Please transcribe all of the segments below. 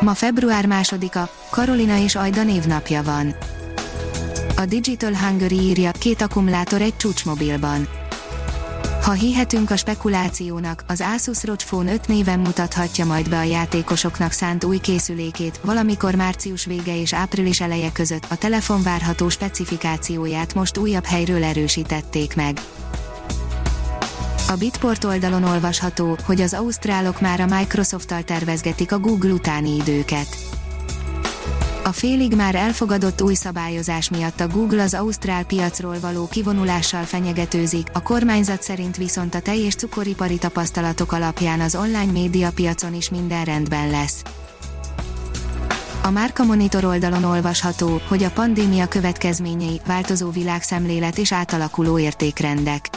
Ma február másodika, Karolina és Ajda névnapja van. A Digital Hungary írja, két akkumulátor egy csúcsmobilban. Ha hihetünk a spekulációnak, az Asus ROG Phone 5 néven mutathatja majd be a játékosoknak szánt új készülékét, valamikor március vége és április eleje között a telefon várható specifikációját most újabb helyről erősítették meg. A Bitport oldalon olvasható, hogy az ausztrálok már a Microsoft-tal tervezgetik a Google utáni időket. A félig már elfogadott új szabályozás miatt a Google az ausztrál piacról való kivonulással fenyegetőzik, a kormányzat szerint viszont a teljes cukoripari tapasztalatok alapján az online média piacon is minden rendben lesz. A Márka Monitor oldalon olvasható, hogy a pandémia következményei, változó világszemlélet és átalakuló értékrendek.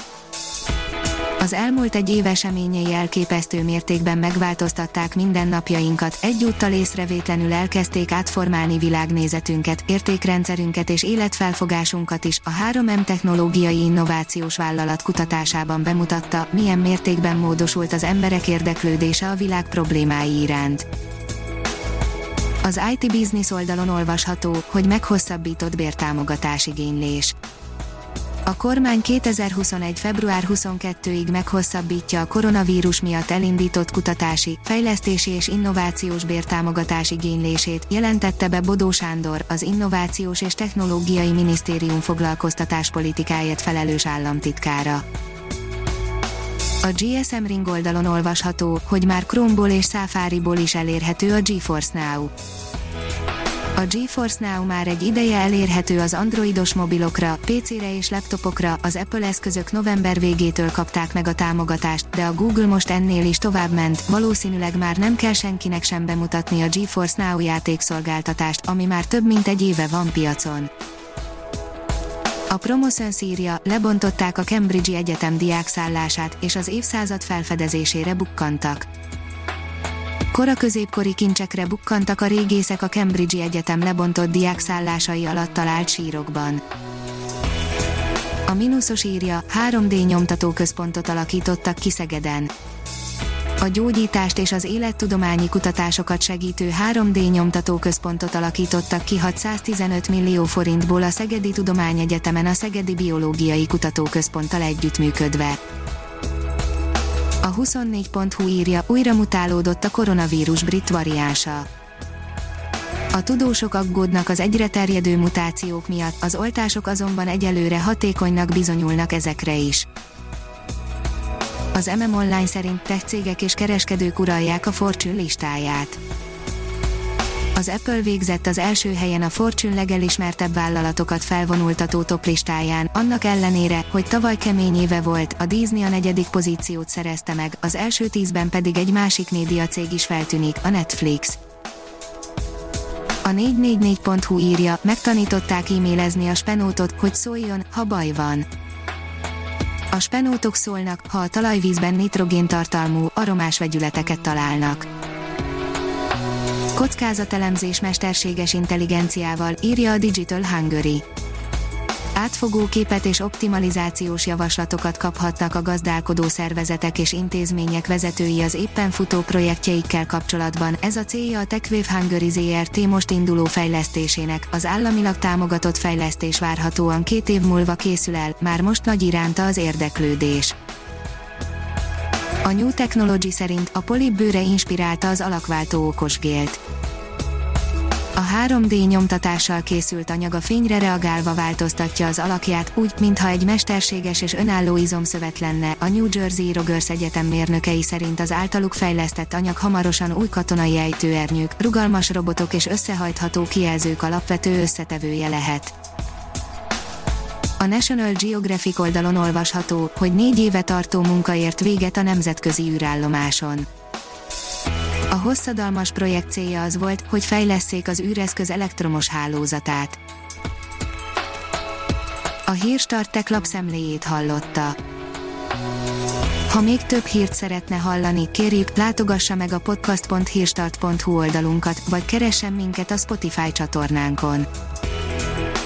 Az elmúlt egy év eseményei elképesztő mértékben megváltoztatták mindennapjainkat, egyúttal észrevétlenül elkezdték átformálni világnézetünket, értékrendszerünket és életfelfogásunkat is. A 3M technológiai innovációs vállalat kutatásában bemutatta, milyen mértékben módosult az emberek érdeklődése a világ problémái iránt. Az IT Business oldalon olvasható, hogy meghosszabbított bértámogatás igénylés a kormány 2021. február 22-ig meghosszabbítja a koronavírus miatt elindított kutatási, fejlesztési és innovációs bértámogatás igénylését, jelentette be Bodó Sándor, az Innovációs és Technológiai Minisztérium foglalkoztatáspolitikáért felelős államtitkára. A GSM Ring oldalon olvasható, hogy már Chrome-ból és Safari-ból is elérhető a GeForce Now. A GeForce Now már egy ideje elérhető az androidos mobilokra, PC-re és laptopokra, az Apple eszközök november végétől kapták meg a támogatást, de a Google most ennél is tovább ment, valószínűleg már nem kell senkinek sem bemutatni a GeForce Now játékszolgáltatást, ami már több mint egy éve van piacon. A Promotion írja, lebontották a Cambridge Egyetem diákszállását, és az évszázad felfedezésére bukkantak Kora középkori kincsekre bukkantak a régészek a Cambridge Egyetem lebontott diákszállásai alatt talált sírokban. A mínuszos írja, 3D nyomtatóközpontot alakítottak ki Szegeden. A gyógyítást és az élettudományi kutatásokat segítő 3D nyomtatóközpontot alakítottak ki 615 millió forintból a Szegedi Tudományegyetemen a Szegedi Biológiai Kutatóközponttal együttműködve. A 24.hu írja, újra mutálódott a koronavírus brit variánsa. A tudósok aggódnak az egyre terjedő mutációk miatt, az oltások azonban egyelőre hatékonynak bizonyulnak ezekre is. Az MM Online szerint tech cégek és kereskedők uralják a Fortune listáját az Apple végzett az első helyen a Fortune legelismertebb vállalatokat felvonultató top listáján, annak ellenére, hogy tavaly kemény éve volt, a Disney a negyedik pozíciót szerezte meg, az első tízben pedig egy másik média cég is feltűnik, a Netflix. A 444.hu írja, megtanították e-mailezni a spenótot, hogy szóljon, ha baj van. A spenótok szólnak, ha a talajvízben nitrogéntartalmú, aromás vegyületeket találnak Kockázatelemzés mesterséges intelligenciával, írja a Digital Hungary. Átfogó képet és optimalizációs javaslatokat kaphatnak a gazdálkodó szervezetek és intézmények vezetői az éppen futó projektjeikkel kapcsolatban. Ez a célja a TechWave Hungary ZRT most induló fejlesztésének. Az államilag támogatott fejlesztés várhatóan két év múlva készül el, már most nagy iránta az érdeklődés. A New Technology szerint a polipbőre inspirálta az alakváltó okosgélt. A 3D nyomtatással készült anyag a fényre reagálva változtatja az alakját úgy, mintha egy mesterséges és önálló izomszövet lenne. A New Jersey Rogers Egyetem mérnökei szerint az általuk fejlesztett anyag hamarosan új katonai ejtőernyők, rugalmas robotok és összehajtható kijelzők alapvető összetevője lehet. A National Geographic oldalon olvasható, hogy négy éve tartó munka ért véget a nemzetközi űrállomáson. A hosszadalmas projekt célja az volt, hogy fejlesszék az űreszköz elektromos hálózatát. A Hírstart tech lapszemléjét hallotta. Ha még több hírt szeretne hallani, kérjük, látogassa meg a podcast.hírstart.hu oldalunkat, vagy keressen minket a Spotify csatornánkon.